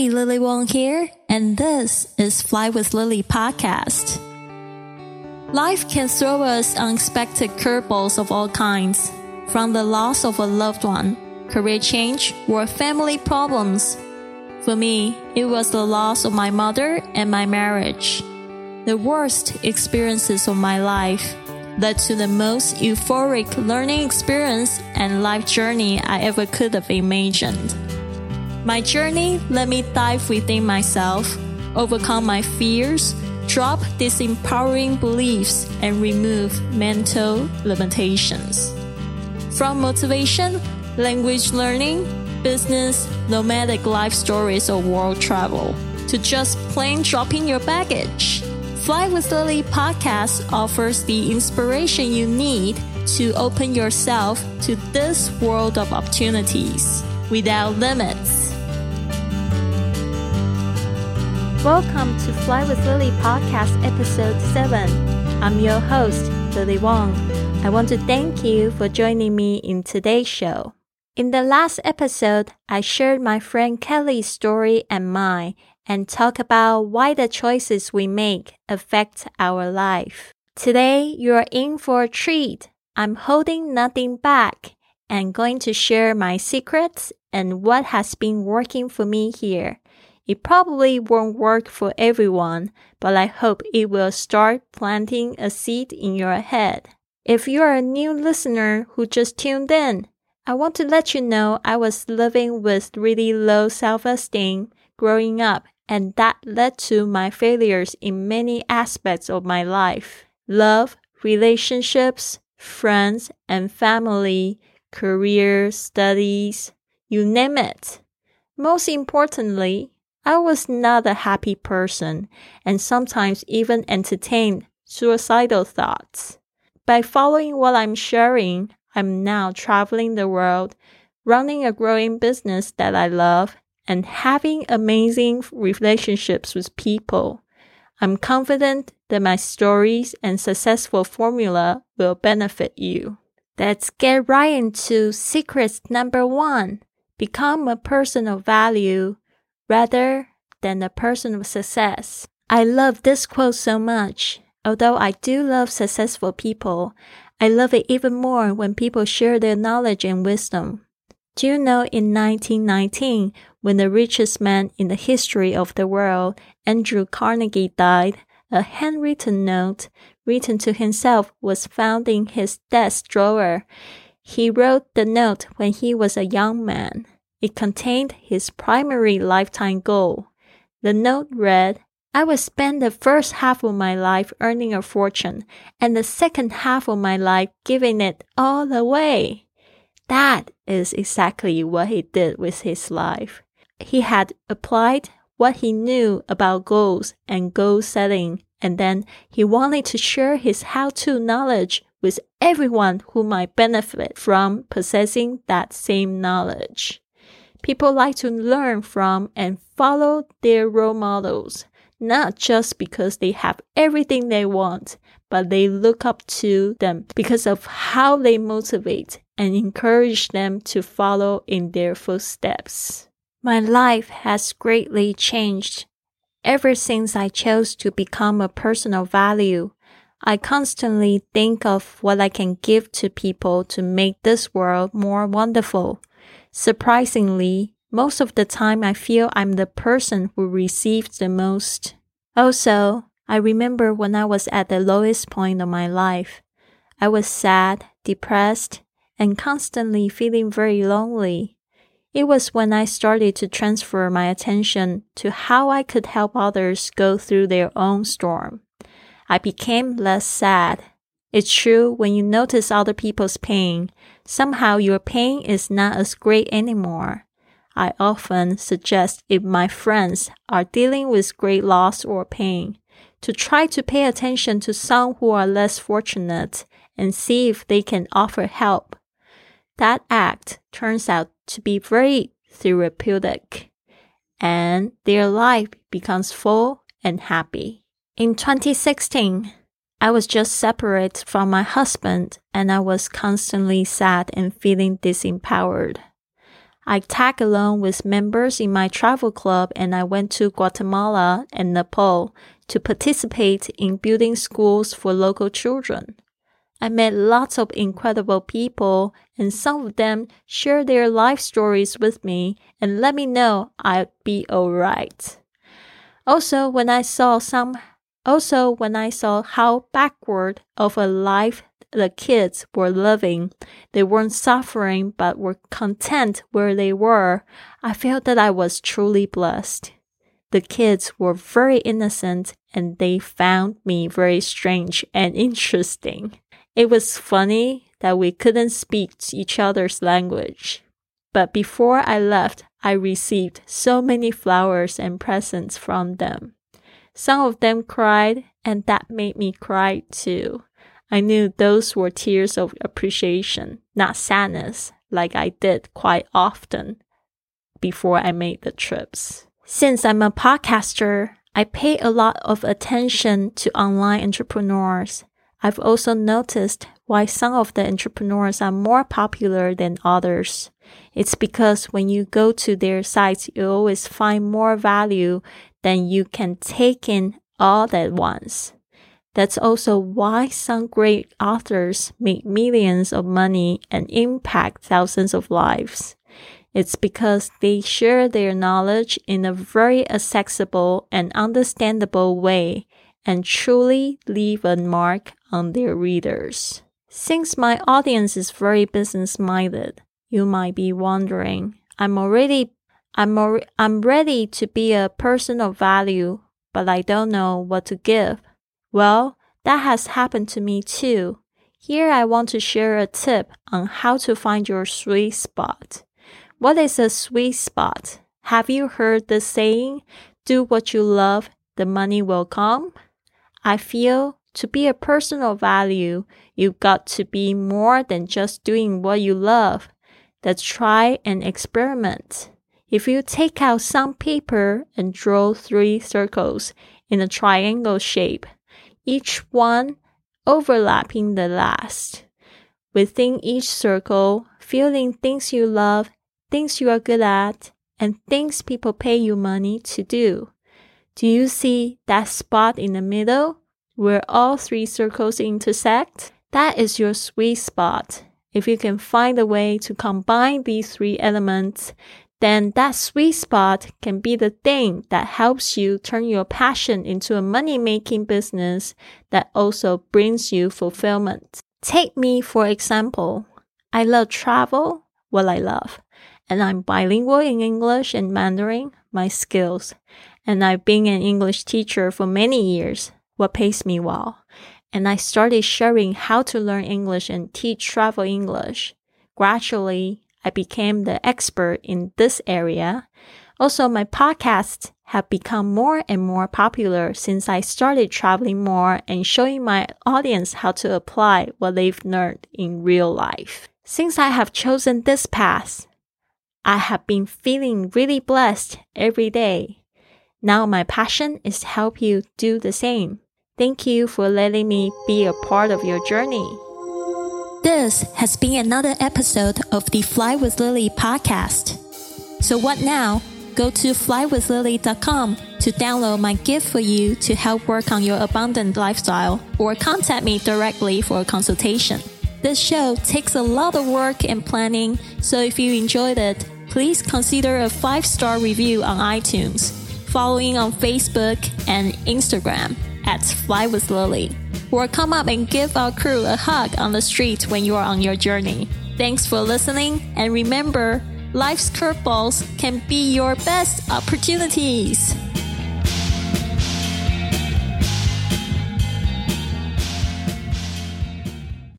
Hey, Lily Wong here, and this is Fly with Lily podcast. Life can throw us unexpected curveballs of all kinds, from the loss of a loved one, career change, or family problems. For me, it was the loss of my mother and my marriage. The worst experiences of my life led to the most euphoric learning experience and life journey I ever could have imagined. My journey let me dive within myself, overcome my fears, drop disempowering beliefs, and remove mental limitations. From motivation, language learning, business, nomadic life stories, or world travel, to just plain dropping your baggage. Fly with Lily podcast offers the inspiration you need to open yourself to this world of opportunities without limits. Welcome to Fly with Lily podcast episode 7. I'm your host, Lily Wong. I want to thank you for joining me in today's show. In the last episode, I shared my friend Kelly's story and mine and talk about why the choices we make affect our life. Today, you're in for a treat. I'm holding nothing back and going to share my secrets and what has been working for me here. It probably won't work for everyone, but I hope it will start planting a seed in your head. If you're a new listener who just tuned in, I want to let you know I was living with really low self esteem growing up, and that led to my failures in many aspects of my life love, relationships, friends and family, career, studies, you name it. Most importantly, I was not a happy person and sometimes even entertained suicidal thoughts. By following what I'm sharing, I'm now traveling the world, running a growing business that I love, and having amazing relationships with people. I'm confident that my stories and successful formula will benefit you. Let's get right into secrets number one. Become a person of value rather than a person of success. I love this quote so much. Although I do love successful people, I love it even more when people share their knowledge and wisdom. Do you know in 1919, when the richest man in the history of the world, Andrew Carnegie, died, a handwritten note written to himself was found in his desk drawer. He wrote the note when he was a young man. It contained his primary lifetime goal. The note read, I will spend the first half of my life earning a fortune and the second half of my life giving it all away. That is exactly what he did with his life. He had applied what he knew about goals and goal setting, and then he wanted to share his how to knowledge with everyone who might benefit from possessing that same knowledge. People like to learn from and follow their role models, not just because they have everything they want, but they look up to them because of how they motivate and encourage them to follow in their footsteps. My life has greatly changed. Ever since I chose to become a person of value, I constantly think of what I can give to people to make this world more wonderful. Surprisingly, most of the time I feel I'm the person who receives the most. Also, I remember when I was at the lowest point of my life. I was sad, depressed, and constantly feeling very lonely. It was when I started to transfer my attention to how I could help others go through their own storm. I became less sad it's true when you notice other people's pain, somehow your pain is not as great anymore. I often suggest if my friends are dealing with great loss or pain, to try to pay attention to some who are less fortunate and see if they can offer help. That act turns out to be very therapeutic, and their life becomes full and happy. In 2016, I was just separate from my husband and I was constantly sad and feeling disempowered. I tag along with members in my travel club and I went to Guatemala and Nepal to participate in building schools for local children. I met lots of incredible people and some of them shared their life stories with me and let me know I'd be alright. Also, when I saw some also, when I saw how backward of a life the kids were living, they weren't suffering but were content where they were, I felt that I was truly blessed. The kids were very innocent and they found me very strange and interesting. It was funny that we couldn't speak each other's language. But before I left, I received so many flowers and presents from them. Some of them cried, and that made me cry too. I knew those were tears of appreciation, not sadness, like I did quite often before I made the trips. Since I'm a podcaster, I pay a lot of attention to online entrepreneurs. I've also noticed why some of the entrepreneurs are more popular than others. It's because when you go to their sites, you always find more value than you can take in all at once. That's also why some great authors make millions of money and impact thousands of lives. It's because they share their knowledge in a very accessible and understandable way and truly leave a mark on their readers. Since my audience is very business minded, you might be wondering, I'm already I'm, I'm ready to be a person of value, but I don't know what to give. Well, that has happened to me too. Here I want to share a tip on how to find your sweet spot. What is a sweet spot? Have you heard the saying, do what you love, the money will come? I feel to be a person of value, you've got to be more than just doing what you love. Let's try and experiment. If you take out some paper and draw three circles in a triangle shape, each one overlapping the last. Within each circle, filling things you love, things you are good at, and things people pay you money to do. Do you see that spot in the middle where all three circles intersect? That is your sweet spot. If you can find a way to combine these three elements, then that sweet spot can be the thing that helps you turn your passion into a money making business that also brings you fulfillment. Take me, for example. I love travel, what I love, and I'm bilingual in English and Mandarin, my skills. And I've been an English teacher for many years, what pays me well. And I started sharing how to learn English and teach travel English. Gradually, I became the expert in this area. Also, my podcasts have become more and more popular since I started traveling more and showing my audience how to apply what they've learned in real life. Since I have chosen this path, I have been feeling really blessed every day. Now my passion is to help you do the same. Thank you for letting me be a part of your journey. This has been another episode of the Fly with Lily podcast. So what now? Go to flywithlily.com to download my gift for you to help work on your abundant lifestyle or contact me directly for a consultation. This show takes a lot of work and planning, so if you enjoyed it, please consider a five star review on iTunes, following on Facebook and Instagram at Fly with Lily or come up and give our crew a hug on the street when you are on your journey. Thanks for listening, and remember, life's curveballs can be your best opportunities.